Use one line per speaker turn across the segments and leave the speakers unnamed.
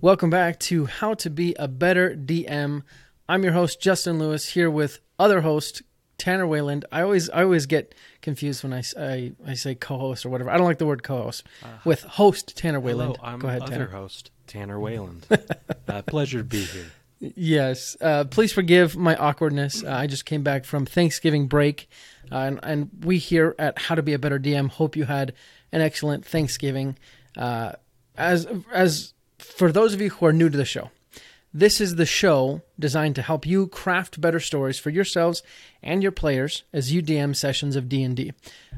Welcome back to How to Be a Better DM. I'm your host Justin Lewis here with other host Tanner Wayland. I always I always get confused when I, I, I say co-host or whatever. I don't like the word co-host. with host Tanner Wayland.
Hello, I'm
Go ahead,
other
Tanner.
host Tanner Wayland. uh, pleasure to be here.
Yes. Uh, please forgive my awkwardness. Uh, I just came back from Thanksgiving break, uh, and, and we here at How to Be a Better DM hope you had an excellent Thanksgiving. Uh, as as for those of you who are new to the show, this is the show designed to help you craft better stories for yourselves and your players as you DM sessions of D&D.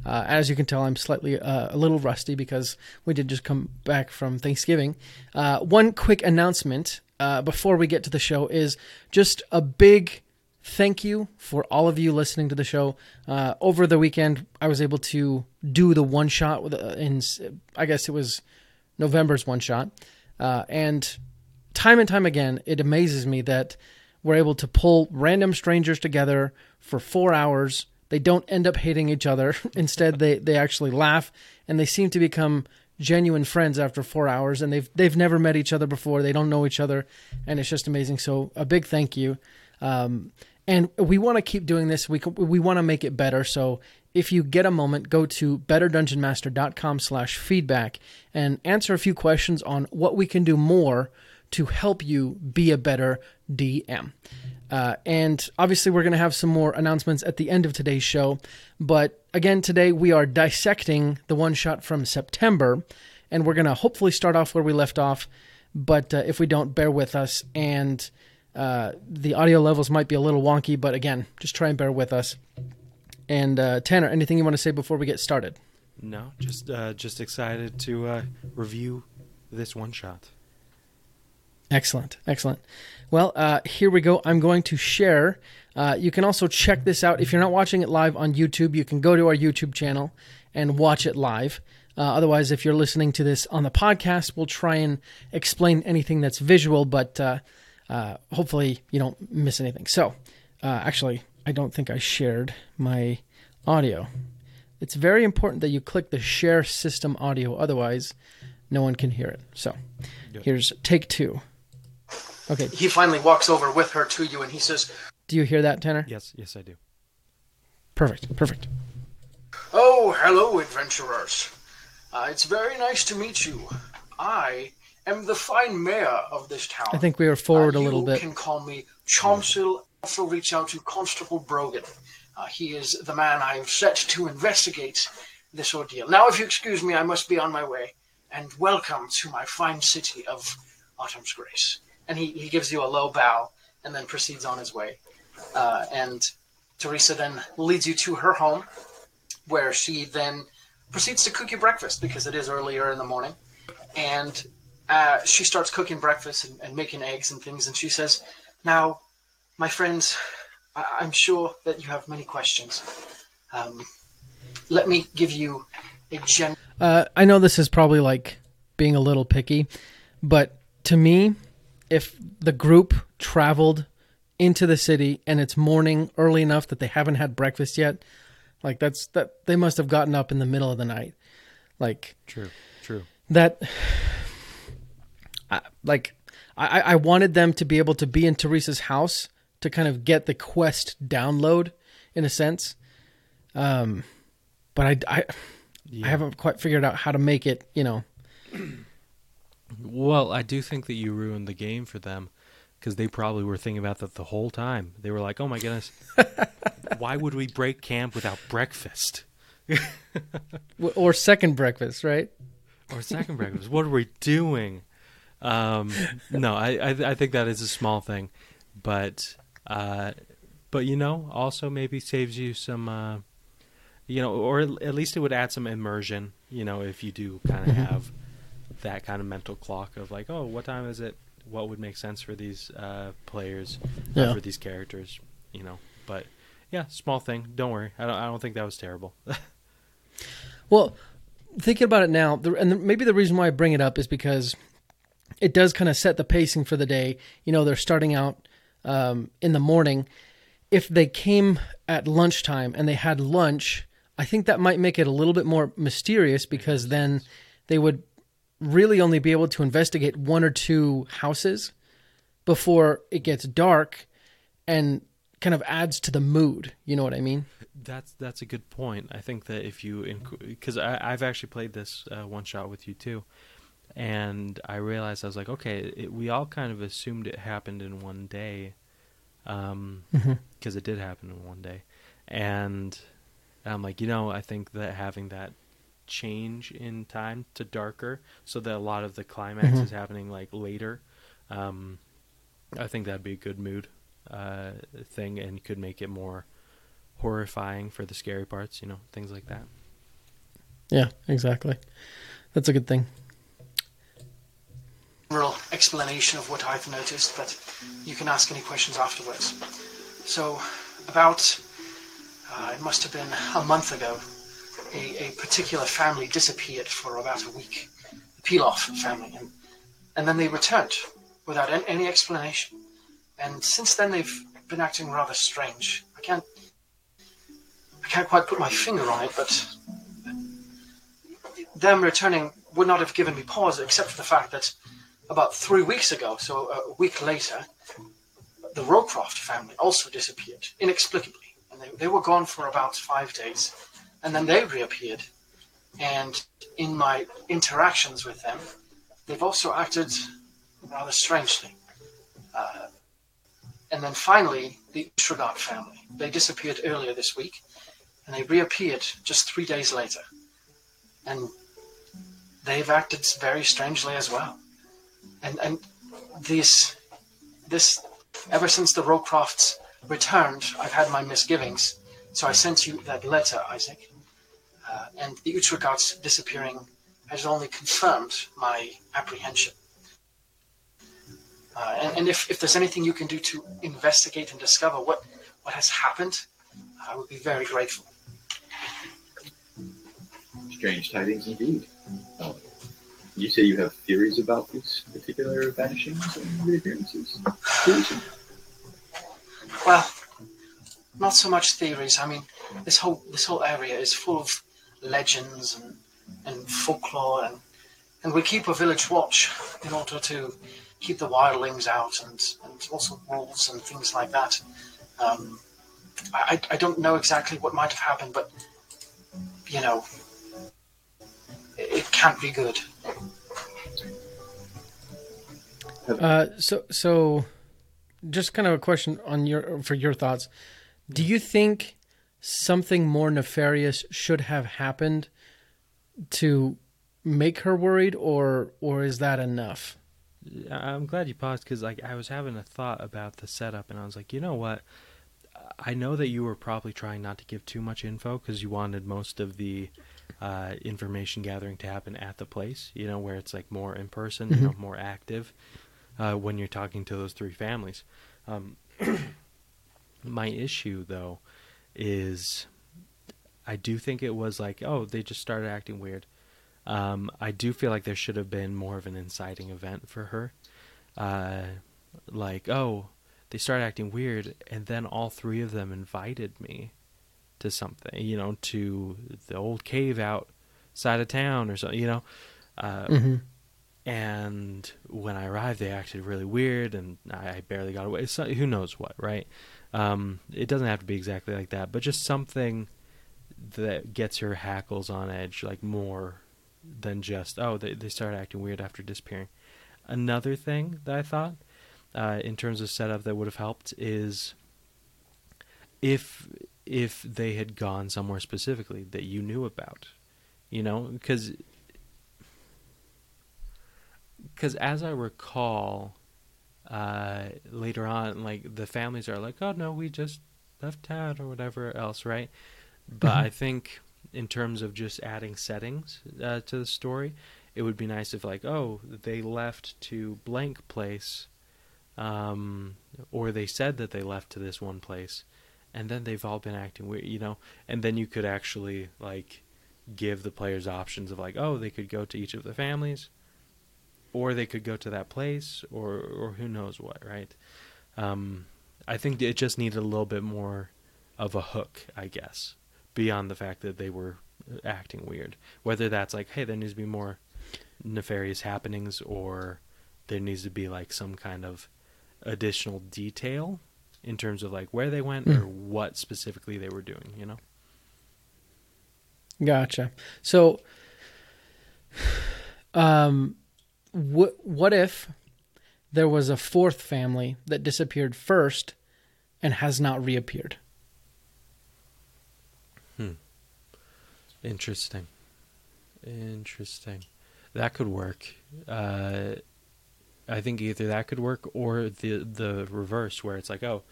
Uh, as you can tell, I'm slightly uh, a little rusty because we did just come back from Thanksgiving. Uh, one quick announcement uh, before we get to the show is just a big thank you for all of you listening to the show. Uh, over the weekend, I was able to do the one shot with uh, in I guess it was November's one shot, uh, and time and time again, it amazes me that we're able to pull random strangers together for four hours. They don't end up hating each other. Instead, they, they actually laugh and they seem to become genuine friends after four hours. And they've they've never met each other before. They don't know each other, and it's just amazing. So a big thank you. Um, and we want to keep doing this. We we want to make it better. So if you get a moment, go to betterdungeonmaster.com slash feedback and answer a few questions on what we can do more to help you be a better DM. Uh, and obviously, we're going to have some more announcements at the end of today's show. But again, today we are dissecting the one shot from September, and we're going to hopefully start off where we left off. But uh, if we don't, bear with us. And uh, the audio levels might be a little wonky, but again, just try and bear with us. And uh, Tanner, anything you want to say before we get started?
No, just uh, just excited to uh, review this one shot.
Excellent, excellent. Well, uh, here we go. I'm going to share. Uh, you can also check this out if you're not watching it live on YouTube. You can go to our YouTube channel and watch it live. Uh, otherwise, if you're listening to this on the podcast, we'll try and explain anything that's visual, but uh, uh, hopefully you don't miss anything. So, uh, actually, I don't think I shared my audio. It's very important that you click the share system audio, otherwise, no one can hear it. So, here's take two. Okay,
He finally walks over with her to you and he says,
do you hear that, Tanner?
Yes, yes, I do.
Perfect, perfect.
Oh, hello, adventurers. Uh, it's very nice to meet you. I am the fine mayor of this town.
I think we are forward
Uh,
a little
you
bit.
can call me Chomsil. Also reach out to Constable Brogan. Uh, he is the man I've set to investigate this ordeal. Now, if you excuse me, I must be on my way. And welcome to my fine city of Autumn's Grace. And he, he gives you a low bow and then proceeds on his way. Uh, and Teresa then leads you to her home, where she then proceeds to cook you breakfast because it is earlier in the morning. And uh, she starts cooking breakfast and, and making eggs and things. And she says, Now, my friends, I- I'm sure that you have many questions. Um, let me give you a gen.
Uh, I know this is probably like being a little picky, but to me, if the group traveled into the city and it's morning early enough that they haven't had breakfast yet, like that's that they must have gotten up in the middle of the night. Like
True, true.
that I, like I, I wanted them to be able to be in Teresa's house to kind of get the quest download in a sense. Um, but I, I, I haven't quite figured out how to make it, you know,
Well, I do think that you ruined the game for them because they probably were thinking about that the whole time. They were like, "Oh my goodness, why would we break camp without breakfast
or second breakfast, right?
or second breakfast? What are we doing?" Um, no, I, I I think that is a small thing, but uh, but you know, also maybe saves you some. Uh, you know, or at least it would add some immersion. You know, if you do kind of have that kind of mental clock of like, oh, what time is it? What would make sense for these uh, players, uh,
Yeah.
for these characters? You know, but yeah, small thing. Don't worry. I don't. I don't think that was terrible.
Well, thinking about it now, the, and the, maybe the reason why I bring it up is because it does kind of set the pacing for the day. You know, they're starting out um, in the morning. If they came at lunchtime and they had lunch, I think that might make it a little bit more mysterious because then they would really only be able to investigate one or two houses before it gets dark and kind of adds to the mood. You know what I mean?
That's that's a good point. I think that if you because I've actually played this uh, one shot with you too, and I realized I was like, okay, it, we all kind of assumed it happened in one day, because um, mm-hmm. it did happen in one day, and I'm like, you know, I think that having that change in time to darker, so that a lot of the climax mm-hmm. is happening like later. Um, I think that'd be a good mood uh, thing, and could make it more horrifying for the scary parts. You know, things like that.
Yeah, exactly. That's a good thing.
General explanation of what I've noticed, but you can ask any questions afterwards. So, about uh, it must have been a month ago, a, a particular family disappeared for about a week, the Pilaf family, and, and then they returned without any, any explanation. And since then, they've been acting rather strange. I can't, I can't quite put my finger on it, but them returning would not have given me pause, except for the fact that about three weeks ago, so a week later, the Rowcroft family also disappeared inexplicably. And they, they were gone for about five days and then they reappeared. And in my interactions with them, they've also acted rather strangely. Uh, and then finally, the Ushragat family. They disappeared earlier this week, and they reappeared just three days later. And they've acted very strangely as well. And and this this ever since the Rowcrofts returned, I've had my misgivings. So I sent you that letter, Isaac. Uh, and the Utragat's disappearing has only confirmed my apprehension. Uh, and, and if, if there's anything you can do to investigate and discover what, what has happened, I would be very grateful.
Strange tidings indeed. Oh, you say you have theories about these particular vanishings and reappearances?
Well, not so much theories. I mean, this whole this whole area is full of legends and, and folklore, and, and we keep a village watch in order to keep the wildlings out and, and also wolves and things like that. Um, I, I don't know exactly what might have happened, but you know, it, it can't be good.
Uh, so, so, just kind of a question on your for your thoughts. Do you think something more nefarious should have happened to make her worried, or or is that enough?
I'm glad you paused because like I was having a thought about the setup, and I was like, you know what? I know that you were probably trying not to give too much info because you wanted most of the uh, information gathering to happen at the place, you know, where it's like more in person, mm-hmm. you know, more active uh, when you're talking to those three families. Um, my issue, though, is I do think it was like, oh, they just started acting weird. Um, I do feel like there should have been more of an inciting event for her. Uh, like, oh, they started acting weird, and then all three of them invited me to something, you know, to the old cave outside of town or something, you know. Uh, mm-hmm. And when I arrived, they acted really weird, and I barely got away. So, who knows what, right? Um, it doesn't have to be exactly like that, but just something that gets your hackles on edge, like more than just oh they they started acting weird after disappearing. Another thing that I thought, uh, in terms of setup, that would have helped is if if they had gone somewhere specifically that you knew about, you know, because because as I recall, uh, later on, like the families are like, oh no, we just left town or whatever else, right? But mm-hmm. I think in terms of just adding settings uh, to the story, it would be nice if like, oh, they left to blank place, um, or they said that they left to this one place, and then they've all been acting weird, you know, and then you could actually like give the players options of like, oh, they could go to each of the families or they could go to that place, or or who knows what, right? Um, I think it just needed a little bit more of a hook, I guess, beyond the fact that they were acting weird. Whether that's like, hey, there needs to be more nefarious happenings or there needs to be like some kind of additional detail in terms of like where they went or what specifically they were doing, you know?
Gotcha. So, um, what what if there was a fourth family that disappeared first and has not reappeared? Hmm.
Interesting. Interesting. That could work. Uh, I think either that could work or the the reverse, where it's like, oh,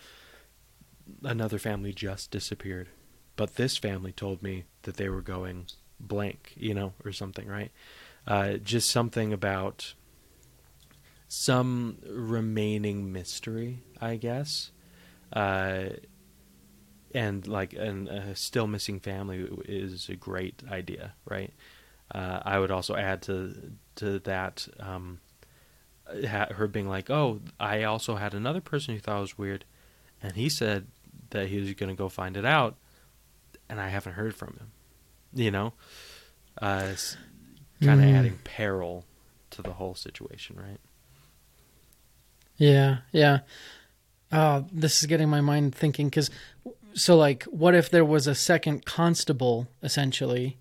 another family just disappeared, but this family told me that they were going blank, you know, or something, right? Uh, just something about some remaining mystery, I guess. Uh, and like an, a still missing family is a great idea, right? Uh, I would also add to to that um, her being like, "Oh, I also had another person who thought it was weird, and he said that he was going to go find it out, and I haven't heard from him." You know, uh, kind of
Mm.
adding peril to the whole situation, right?
Yeah, yeah. Oh, this is getting my mind thinking because, so like, what if there was a second constable essentially?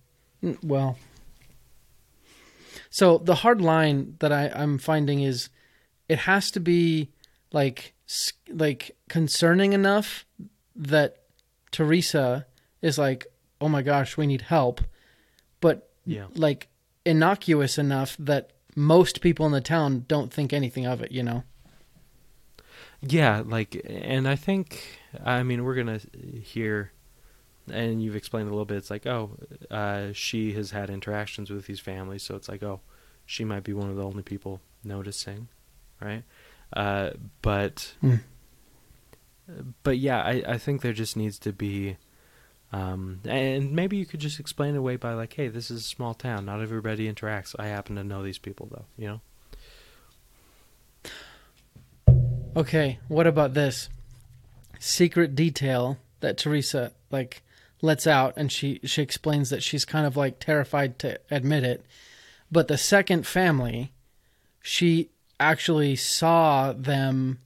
Well, so the hard line that I, I'm finding is it has to be like like concerning enough that Teresa is like, oh my gosh, we need help, but
Yeah.
like innocuous enough that most people in the town don't think anything of it. You know.
Yeah, like, and I think, I mean, we're gonna hear, and you've explained a little bit. It's like, oh, uh, she has had interactions with these families, so it's like, oh, she might be one of the only people noticing, right? Uh, but,
Hmm.
but yeah, I, I think there just needs to be, um, and maybe you could just explain it away by like, hey, this is a small town, not everybody interacts. I happen to know these people, though, you know.
Okay, what about this secret detail that Teresa like lets out and she she explains that she's kind of like terrified to admit it. But the second family, she actually saw them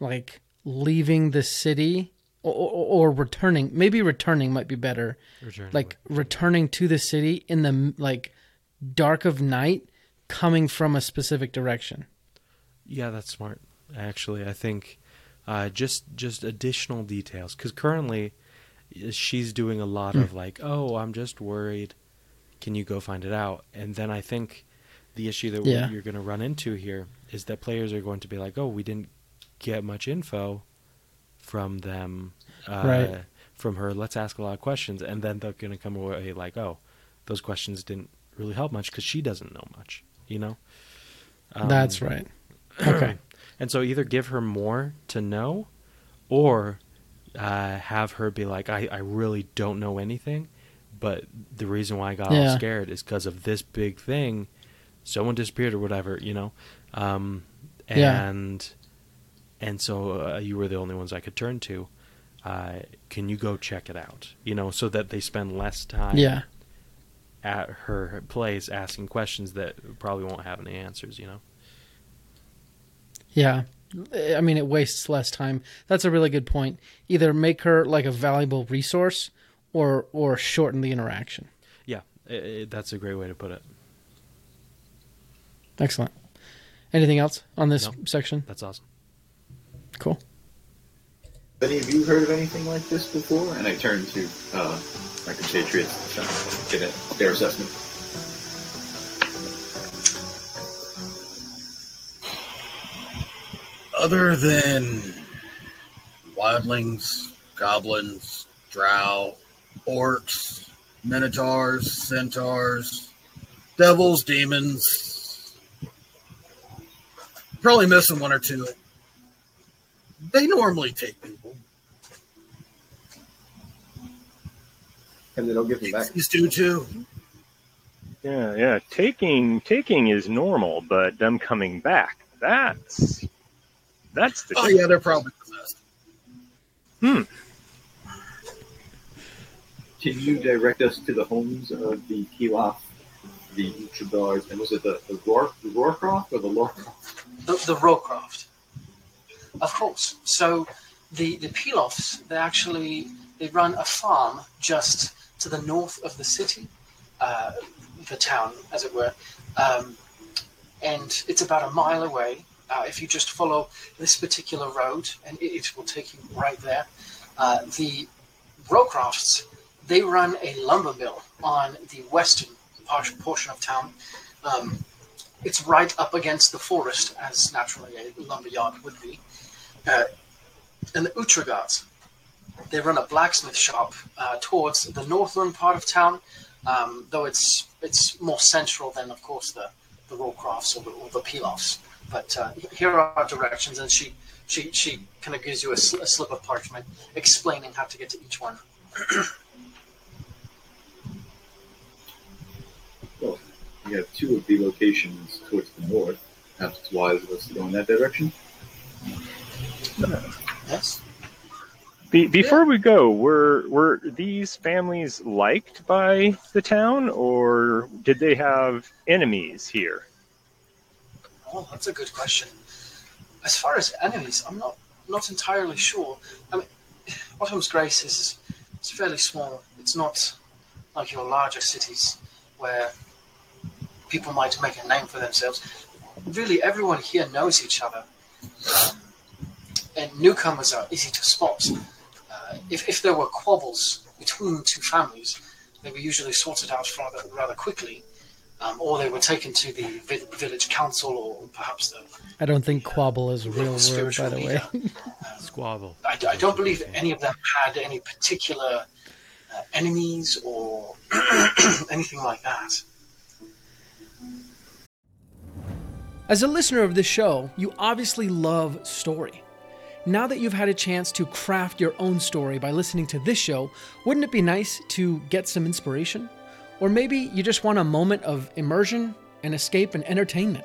like leaving the city or, or, or returning. Maybe returning might be better.
Return
Like returning to the city in the like dark of night coming from a specific direction.
Yeah, that's smart. Actually, I think uh, just just additional details because currently she's doing a lot of like, oh, I'm just worried. Can you go find it out? And then I think the issue that
Yeah.
you're going to run into here is that players are going to be like, oh, we didn't get much info from them, uh,
Right.
from her. Let's ask a lot of questions, and then they're going to come away like, oh, those questions didn't really help much because she doesn't know much. You know. Um,
That's right. Okay.
and so either give her more to know or uh, have her be like, I, I really don't know anything, but the reason why I got
Yeah.
all scared is because of this big thing. Someone disappeared or whatever, you know? Um,
Yeah.
and and so uh, you were the only ones I could turn to. Uh, can you go check it out? You know, so that they spend less time
Yeah.
at her place asking questions that probably won't have any answers, you know?
Yeah. I mean, it wastes less time. That's a really good point. Either make her like a valuable resource or or shorten the interaction.
Yeah, i i that's a great way to put it.
Excellent. Anything else on this
No.
section?
That's awesome.
Cool.
Any of you heard of anything like this before? And I turn to uh, my compatriots to get a, their assessment.
Other than wildlings, goblins, drow, orcs, minotaurs, centaurs, devils, demons, probably missing one or two. They normally take people.
And they don't give them back.
These do too.
Yeah, yeah. Taking taking is normal, but them coming back, that's that's the
Oh yeah, they're probably possessed.
Hmm.
Can you direct us to the homes of the Kilaf the Utragard, and was it the the, Roar, the Roarcroft or the Lorcroft?
the, the Rowcraft. Of course. So the the Pilofs, they actually they run a farm just to the north of the city, uh, the town, as it were, um, and it's about a mile away. Uh, if you just follow this particular road, and it, it will take you right there. Uh, the Rowcrofts, they run a lumber mill on the western portion of town. Um, it's right up against the forest, as naturally a lumber yard would be. Uh, and the Utragards, they run a blacksmith shop uh, towards the northern part of town, um, though it's it's more central than, of course, the the Rollcrofts or the, or the Pilofs. But uh, here are our directions, and she she she kind of gives you a, sl- a slip of parchment explaining how to get to each one.
Well, we have two of the locations towards the north. Perhaps it's wise of us to go in that direction.
Yes.
Be, before we go, were were these families liked by the town, or did they have enemies here?
Oh, that's a good question. As far as enemies, I'm not not entirely sure. I mean, Autumn's Grace is it's fairly small. It's not like your larger cities where people might make a name for themselves. Really, everyone here knows each other, and newcomers are easy to spot. Uh, if if there were quabbles between two families, they were usually sorted out rather rather quickly um, or they were taken to the vi- village council, or perhaps the.
I don't think quabble is a real word, by
Spiritual
the way.
leader.
Squabble.
I, I don't believe any of them had any particular uh, enemies or anything like that.
As a listener of this show, you obviously love story. Now that you've had a chance to craft your own story by listening to this show, wouldn't it be nice to get some inspiration? Or maybe you just want a moment of immersion and escape and entertainment.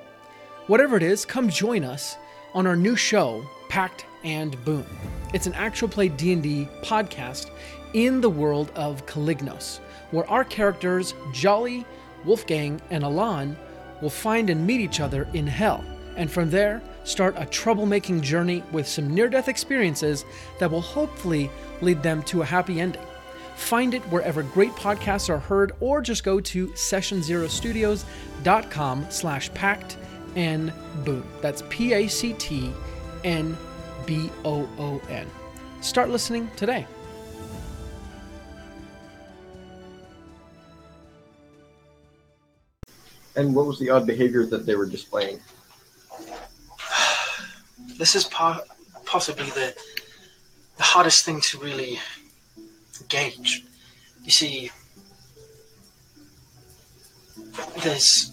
Whatever it is, come join us on our new show, Pact and Boon. It's an actual play D&D podcast in the world of Calignos, where our characters Jolly, Wolfgang, and Alan will find and meet each other in hell, and from there start a troublemaking journey with some near-death experiences that will hopefully lead them to a happy ending. Find it wherever great podcasts are heard, or just go to sessionzerostudios.com slash pact and boon. That's P-A-C-T-N-B-O-O-N. Start listening today.
And what was the odd behavior that they were displaying?
This is po- possibly the the hardest thing to really gauge. You see, there's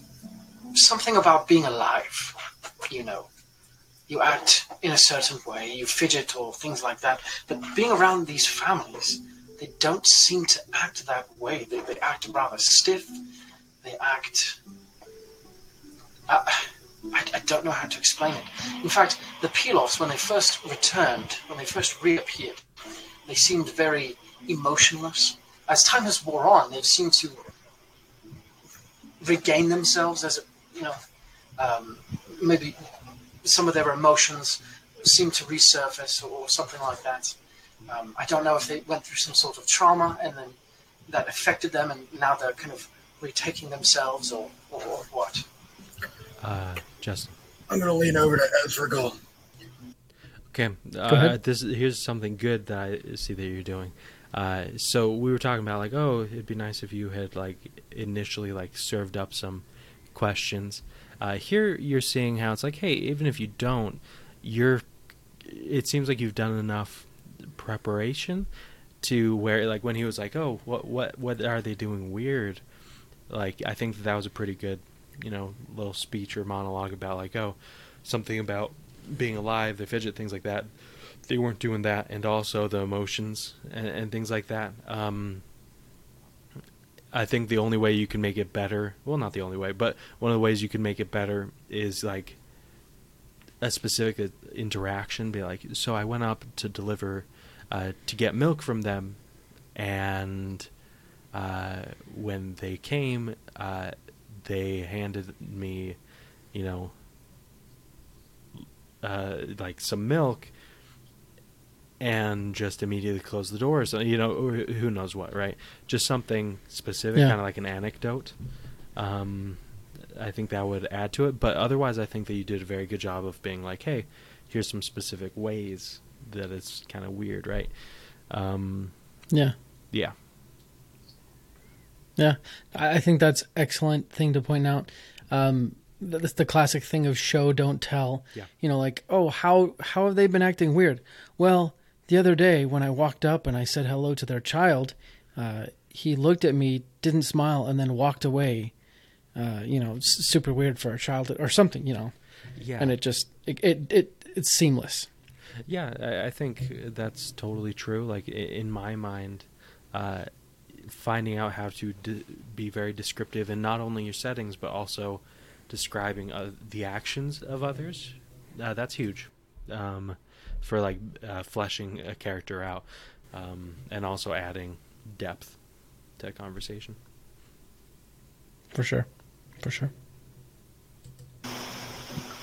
something about being alive. You know, you act in a certain way, you fidget or things like that. But being around these families, they don't seem to act that way. They, they act rather stiff. They act. Uh, I, I don't know how to explain it. In fact, the Pilofs, when they first returned, when they first reappeared, they seemed very emotionless. As time has wore on, they've seemed to regain themselves as, you know, um, maybe some of their emotions seem to resurface or, or something like that. Um, I don't know if they went through some sort of trauma and then that affected them and now they're kind of retaking themselves or, or what.
Uh, Justin.
I'm going to lean over to Ezregal.
Okay.
ahead.
Uh, this here's something good that I see that you're doing. Uh, so we were talking about like, oh, it'd be nice if you had like initially like served up some questions. Uh, here you're seeing how it's like, hey, even if you don't, you're. It seems like you've done enough preparation to where like when he was like, oh, what what what are they doing weird? Like I think that, that was a pretty good, you know, little speech or monologue about like, oh, something about being alive, the fidget, things like that. They weren't doing that, and also the emotions and, and things like that. Um, I think the only way you can make it better, well, not the only way, but one of the ways you can make it better is like a specific interaction. Be like, so I went up to deliver, uh, to get milk from them, and uh, when they came, uh, they handed me, you know, uh, like some milk, and just immediately close the doors. You know, who knows what, right? Just something specific,
Yeah.
kind of like an anecdote. Um, I think that would add to it. But otherwise, I think that you did a very good job of being like, hey, here's some specific ways that it's kind of weird, right? Um,
Yeah.
yeah.
Yeah, I I think that's excellent thing to point out. Um, that's the classic thing of show don't tell.
Yeah.
You know, like oh how how have they been acting weird? Well, the other day when I walked up and I said hello to their child, uh, he looked at me, didn't smile, and then walked away. Uh, you know, s- super weird for a child or something. You know,
Yeah.
and it just it it, it it's seamless.
Yeah, I, I think that's totally true. Like in my mind, uh, finding out how to d- be very descriptive in not only your settings but also describing uh, the actions of others, uh, that's huge um, for like uh, fleshing a character out um, and also adding depth to a conversation.
For sure, for sure.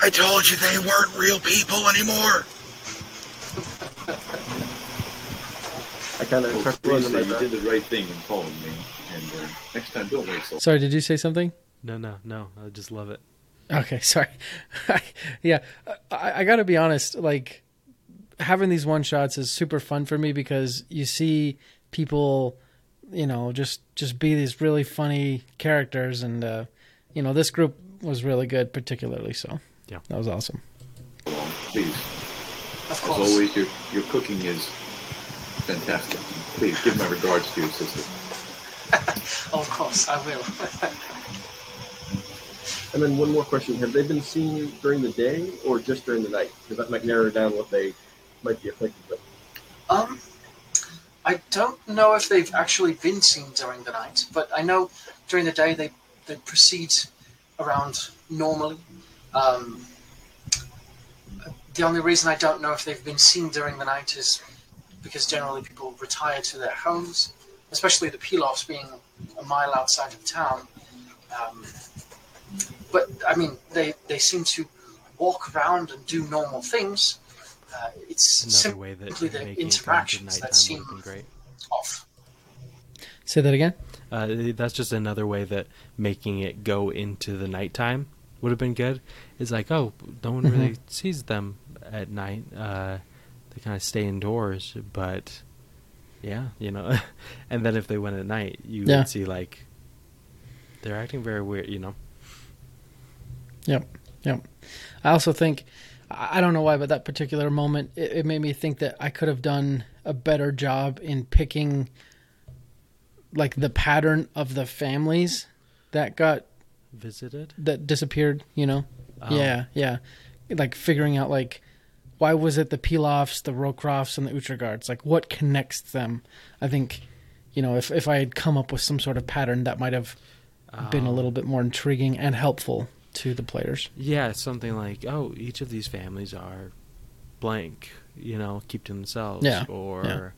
I told you they weren't real people anymore.
I kind of
Well,
tucked
please
one in
say
my
you did the right thing in calling me, and uh, next time don't wait so
Sorry, did you say something?
No, no, no. I just love it.
Okay, sorry. yeah, I, I got to be honest. Like having these one shots is super fun for me because you see people, you know, just just be these really funny characters, and uh, you know, this group was really good, particularly. So
Yeah.
that was awesome.
Please,
Of
as always, your your cooking is fantastic. Please give my regards to your sister.
Of course, I will.
And then one more question: Have they been seen during the day or just during the night? Because that might narrow down what they might be.
Um, I don't know if they've actually been seen during the night, but I know during the day they, they proceed around normally. Um, the only reason I don't know if they've been seen during the night is because generally people retire to their homes, especially the Pilofs being a mile outside of town. Um, but I mean, they, they seem to walk around and do normal things. Uh, it's
Another
simply
way that
the
making it go into
interactions that seem
would have been great.
off.
Say that again.
Uh, that's just another way that making it go into the nighttime would have been good. It's like, oh, no one really sees them at night. Uh, they kind of stay indoors, but yeah, you know. and then if they went at night, you
Yeah.
would see like they're acting very weird, you know.
Yep, yep. I also think I don't know why, but that particular moment it, it made me think that I could have done a better job in picking like the pattern of the families that got
Visited.
that disappeared. You know,
Oh.
yeah, yeah, like figuring out like why was it the Pilafs, the Rocrofts, and the Utragards? Like what connects them? I think you know if if I had come up with some sort of pattern that might have been a
Um,
little bit more intriguing and helpful to the players.
Yeah, something like, oh, each of these families are blank, you know, keep to themselves,
Yeah,
or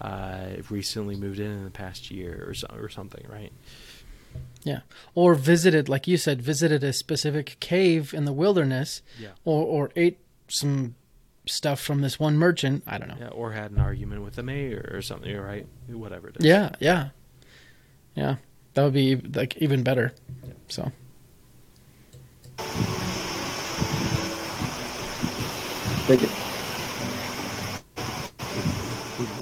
uh, recently moved in in the past year, or so, or something, right?
Yeah. Or visited, like you said, visited a specific cave in the wilderness
Yeah.
or, or ate some stuff from this one merchant. I don't know.
Yeah, or had an argument with the mayor or something, right? Whatever it is.
Yeah, yeah. Yeah. That would be like even better. So
Thank you.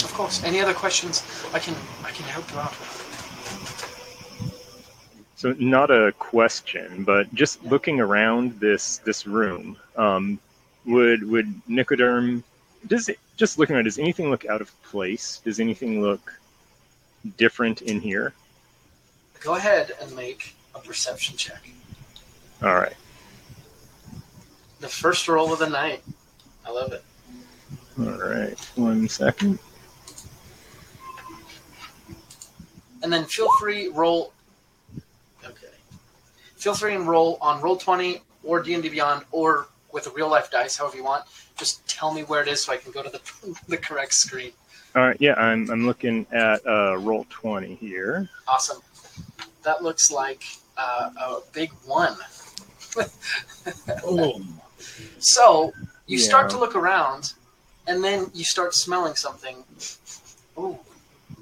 Of course. Any other questions? I can I can help you out with.
So not a question, but just looking around this this room, um, would would Nicoderm does it, just looking at it, does anything look out of place? Does anything look different in here?
Go ahead and make a perception check.
All right.
The first roll of the night. I love it.
All right. One second.
And then feel free roll. Okay. Feel free and roll on roll twenty or D and D Beyond or with a real life dice, however you want. Just tell me where it is so I can go to the the correct screen.
All right. Yeah, I'm I'm looking at uh, roll twenty here.
Awesome. That looks like uh, a big one.
Oh,
So you start to look around, and then you start smelling something. Ooh,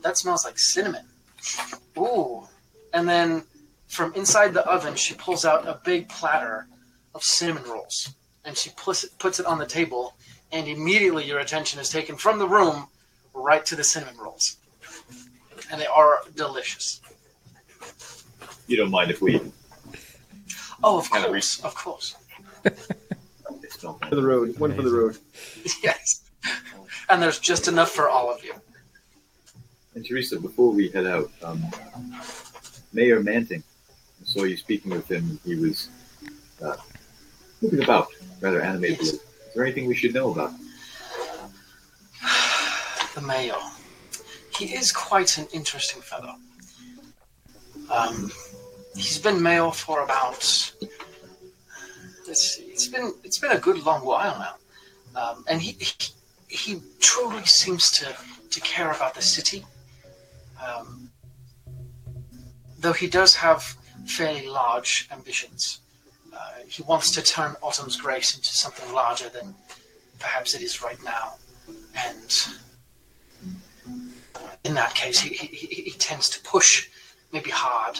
that smells like cinnamon. Ooh, and then from inside the oven, she pulls out a big platter of cinnamon rolls, and she puts it, puts it on the table, and immediately your attention is taken from the room right to the cinnamon rolls, and they are delicious.
You don't mind if we
Oh, of course, of course,
they smell
For the road. One for the road.
yes. And there's just enough for all of you.
And Teresa, before we head out, um, Mayor Manting, I saw you speaking with him. He was uh, moving about, rather animatedly.
Yes.
Is there anything we should know about?
the mayor. He is quite an interesting fellow. Um, he's been mayor for about let's it's been it's been a good long while now, um, and he, he he truly seems to to care about the city. Um, though he does have fairly large ambitions. Uh, he wants to turn Autumn's Grace into something larger than perhaps it is right now. And in that case, he, he, he he tends to push maybe hard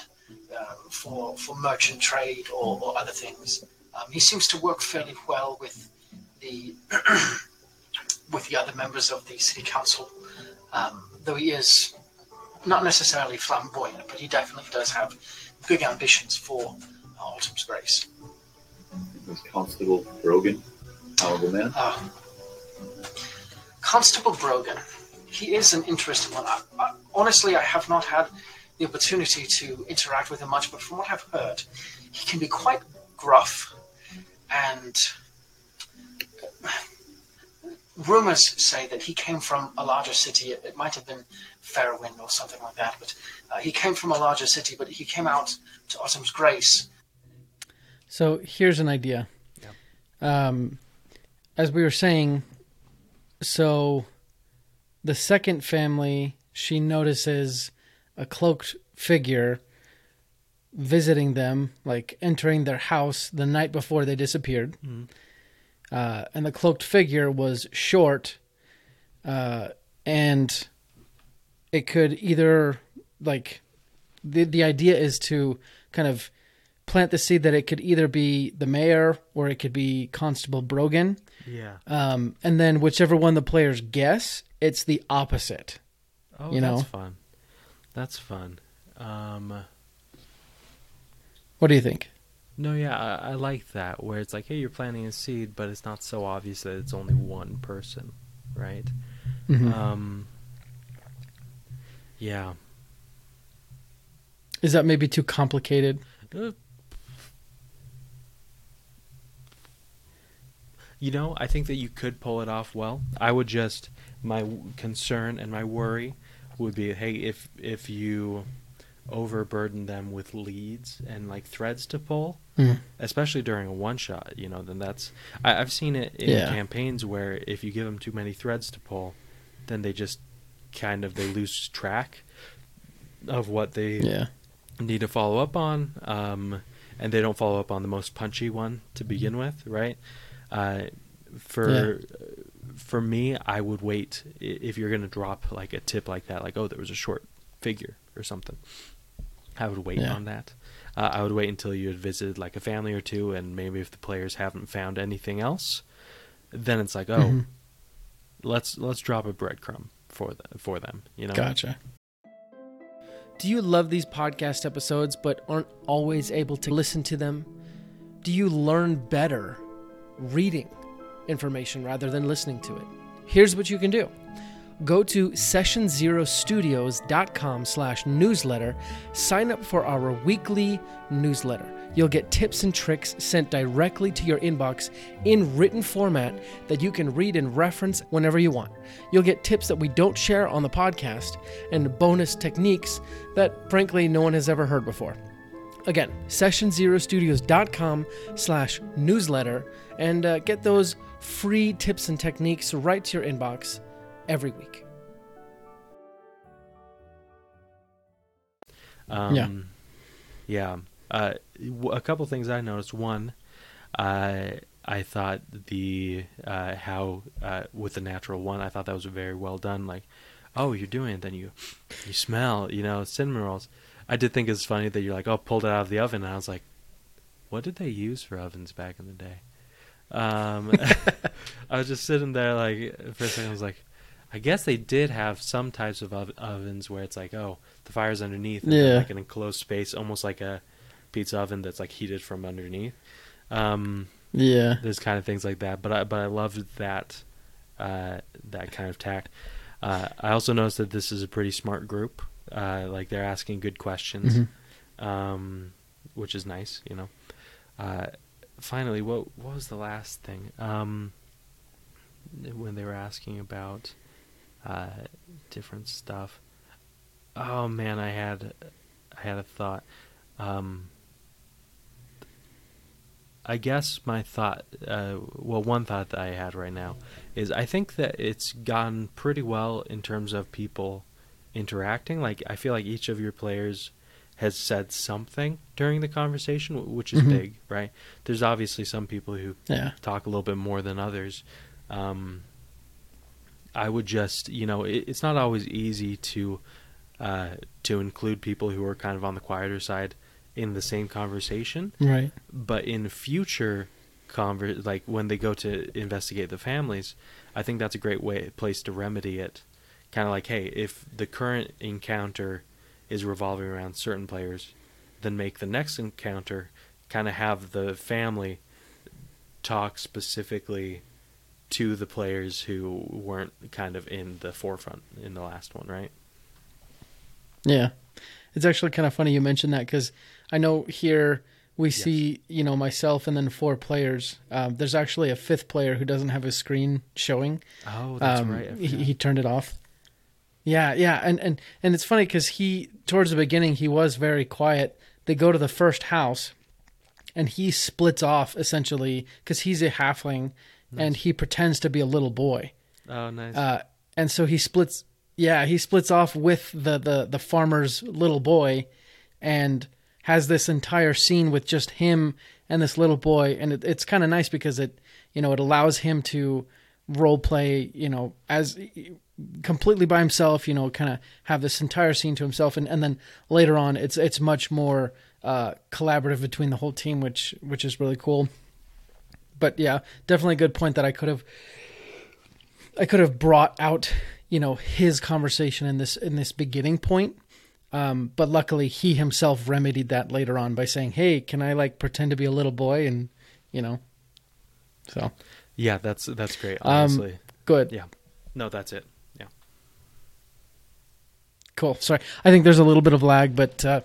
uh, for, for merchant trade or, or other things. Um, he seems to work fairly well with the with the other members of the city council, um, though he is not necessarily flamboyant, but he definitely does have big ambitions for uh, Autumn's Grace.
Was Constable Brogan, honorable man?
Uh, Constable Brogan, he is an interesting one. I, I, honestly, I have not had the opportunity to interact with him much, but from what I've heard, he can be quite gruff and. Rumors say that he came from a larger city. It, it might have been Fairwind or something like that, but uh, he came from a larger city. But he came out to Autumn's Grace.
So here's an idea. Yeah. Um, as we were saying, so the second family, she notices a cloaked figure visiting them, like entering their house the night before they disappeared. Uh, and the cloaked figure was short, uh, and it could either like the the idea is to kind of plant the seed that it could either be the mayor or it could be Constable Brogan.
Yeah.
Um, and then whichever one the players guess, it's the opposite.
Oh,
You
that's
know?
fun. That's fun. Um,
What do you think?
no, yeah, I, I like that where it's like, hey, you're planting a seed, but it's not so obvious that it's only one person, right?
Mhm.
Um, yeah.
Is that maybe too complicated?
Uh, You know, I think that you could pull it off well. I would just my concern and my worry would be, hey, if if you overburden them with leads and like threads to pull,
Mm.
especially during a one shot, you know, then that's I, I've seen it in
Yeah.
campaigns where if you give them too many threads to pull, then they just kind of they lose track of what they
Yeah.
need to follow up on, um, and they don't follow up on the most punchy one to begin with, right? Uh, for for me, I would wait if you're gonna drop like a tip like that, like oh, there was a short figure or something. I would wait
Yeah.
on that. Uh, I would wait until you had visited like a family or two, and maybe if the players haven't found anything else, then it's like oh,
Mhm.
let's let's drop a breadcrumb for the, for them. You know,
Gotcha. Do you love these podcast episodes but aren't always able to listen to them? Do you learn better reading information rather than listening to it? Here's what you can do. Go to sessionzerostudios.com slash newsletter. Sign up for our weekly newsletter. You'll get tips and tricks sent directly to your inbox in written format that you can read and reference whenever you want. You'll get tips that we don't share on the podcast and bonus techniques that, frankly, no one has ever heard before. Again, sessionzerostudios.com slash newsletter and uh, get those free tips and techniques right to your inbox every week.
Um,
Yeah.
yeah. uh, w- a couple things I noticed. One, uh, I thought the uh, how uh, with the natural one, I thought that was very well done. Like, oh, you're doing it, then you you smell, you know, cinnamon rolls. I did think it's funny that you're like, oh, pulled it out of the oven. And I was like, what did they use for ovens back in the day? Um, I was just sitting there like for a second. I was like, I guess they did have some types of ov- ovens where it's like, oh, the fire's underneath, and
Yeah.
like an enclosed space, almost like a pizza oven that's like heated from underneath. Um,
Yeah.
there's kind of things like that, but I but I loved that uh, that kind of tact. Uh, I also noticed that this is a pretty smart group. Uh, like they're asking good questions,
Mhm.
um, which is nice, you know. Uh, finally, what what was the last thing? Um, when they were asking about uh, different stuff. Oh man, I had I had a thought. Um, I guess my thought, uh, well, one thought that I had right now is I think that it's gone pretty well in terms of people interacting. Like, I feel like each of your players has said something during the conversation, which is
Mhm.
big, right? There's obviously some people who
Yeah.
talk a little bit more than others. Um, I would just, you know, it, it's not always easy to uh, to include people who are kind of on the quieter side in the same conversation
Right.
but in future conver- like when they go to investigate the families i think that's a great way place to remedy it kind of like hey if the current encounter is revolving around certain players then make the next encounter kind of have the family talk specifically to the players who weren't kind of in the forefront in the last one right
Yeah. It's actually kind of funny you mentioned that because I know here we see, you know, myself and then four players. Um, there's actually a fifth player who doesn't have his screen showing.
oh that's
Um,
right
He, he turned it off. Yeah, yeah, and and and it's funny because he towards the beginning he was very quiet. They go to the first house, and he splits off essentially because he's a halfling, and he pretends to be a little boy.
oh nice
Uh, and so he splits. Yeah, he splits off with the the the farmer's little boy, and has this entire scene with just him and this little boy, and it, it's kind of nice because it you know it allows him to role play you know as completely by himself you know kind of have this entire scene to himself and, and then later on it's it's much more uh collaborative between the whole team which which is really cool but yeah definitely a good point that i could have I could have brought out, you know, his conversation in this in this beginning point. Um, but luckily he himself remedied that later on by saying, Hey, can I like pretend to be a little boy and you know so
yeah that's that's great
Um, good.
Yeah. No, that's it. Yeah.
Cool. Sorry. I think there's a little bit of lag, but uh,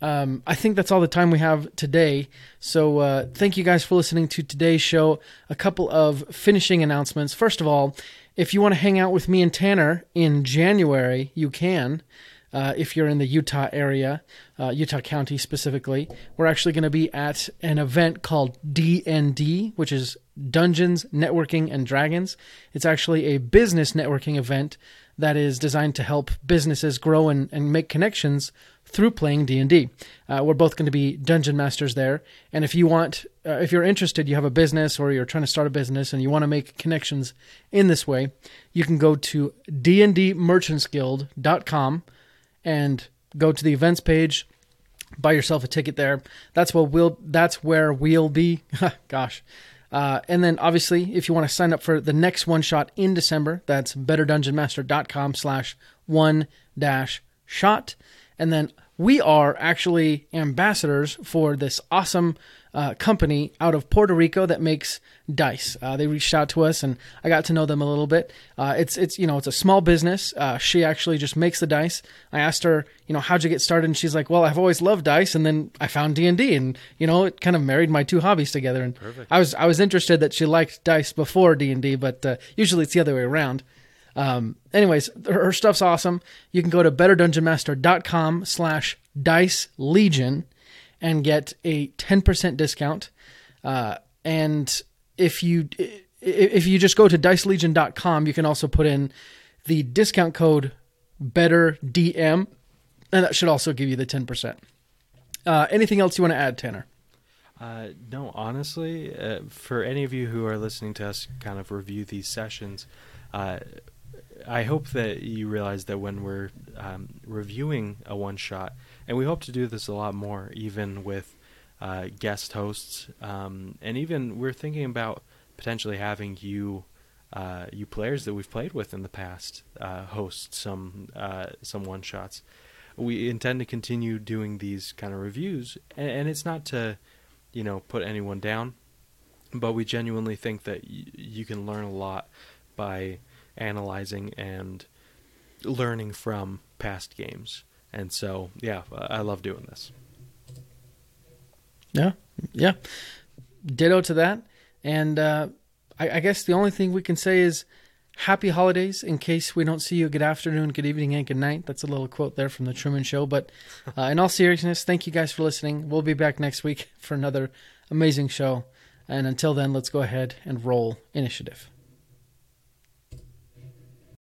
um, I think that's all the time we have today. So uh, thank you guys for listening to today's show. A couple of finishing announcements. First of all, if you want to hang out with me and Tanner in January, you can. Uh, if you're in the Utah area, uh, Utah County specifically, we're actually going to be at an event called DND, which is Dungeons, Networking, and Dragons. It's actually a business networking event that is designed to help businesses grow and, and make connections through playing D&D. Uh, we're both going to be dungeon masters there, and if you want, uh, if you're interested, you have a business or you're trying to start a business and you want to make connections in this way, you can go to dndmerchantsguild.com and go to the events page, buy yourself a ticket there. That's what we'll. That's where we'll be. Gosh. Uh, and then obviously, if you want to sign up for the next one shot in December, that's betterdungeonmaster.com slash one dash shot. And then we are actually ambassadors for this awesome uh, company out of Puerto Rico that makes dice. Uh, they reached out to us, and I got to know them a little bit. Uh, it's it's you know it's a small business. Uh, she actually just makes the dice. I asked her, you know, how'd you get started? And she's like, well, I've always loved dice, and then I found D and D, and you know, it kind of married my two hobbies together. And I was I was interested that she liked dice before D and D, but uh, usually it's the other way around. Um, anyways, her, stuff's awesome. You can go to betterdungeonmaster.com slash dice legion and get a 10% discount. Uh, and if you, if you just go to dicelegion.com, you can also put in the discount code betterdm and that should also give you the 10%. Uh, anything else you want to add, Tanner?
Uh, no, honestly, uh, for any of you who are listening to us kind of review these sessions, uh, I hope that you realize that when we're um, reviewing a one shot, and we hope to do this a lot more, even with uh, guest hosts, um, and even we're thinking about potentially having you, uh, you players that we've played with in the past, uh, host some uh, some one shots. We intend to continue doing these kind of reviews, and, and it's not to, you know, put anyone down, but we genuinely think that y- you can learn a lot by analyzing and learning from past games. And so, yeah, I love doing this.
Yeah, yeah. Ditto to that. And uh, I, I guess the only thing we can say is happy holidays in case we don't see you. Good afternoon, good evening, and good night. That's a little quote there from the Truman Show. But uh, in all seriousness, thank you guys for listening. We'll be back next week for another amazing show. And until then, let's go ahead and roll initiative.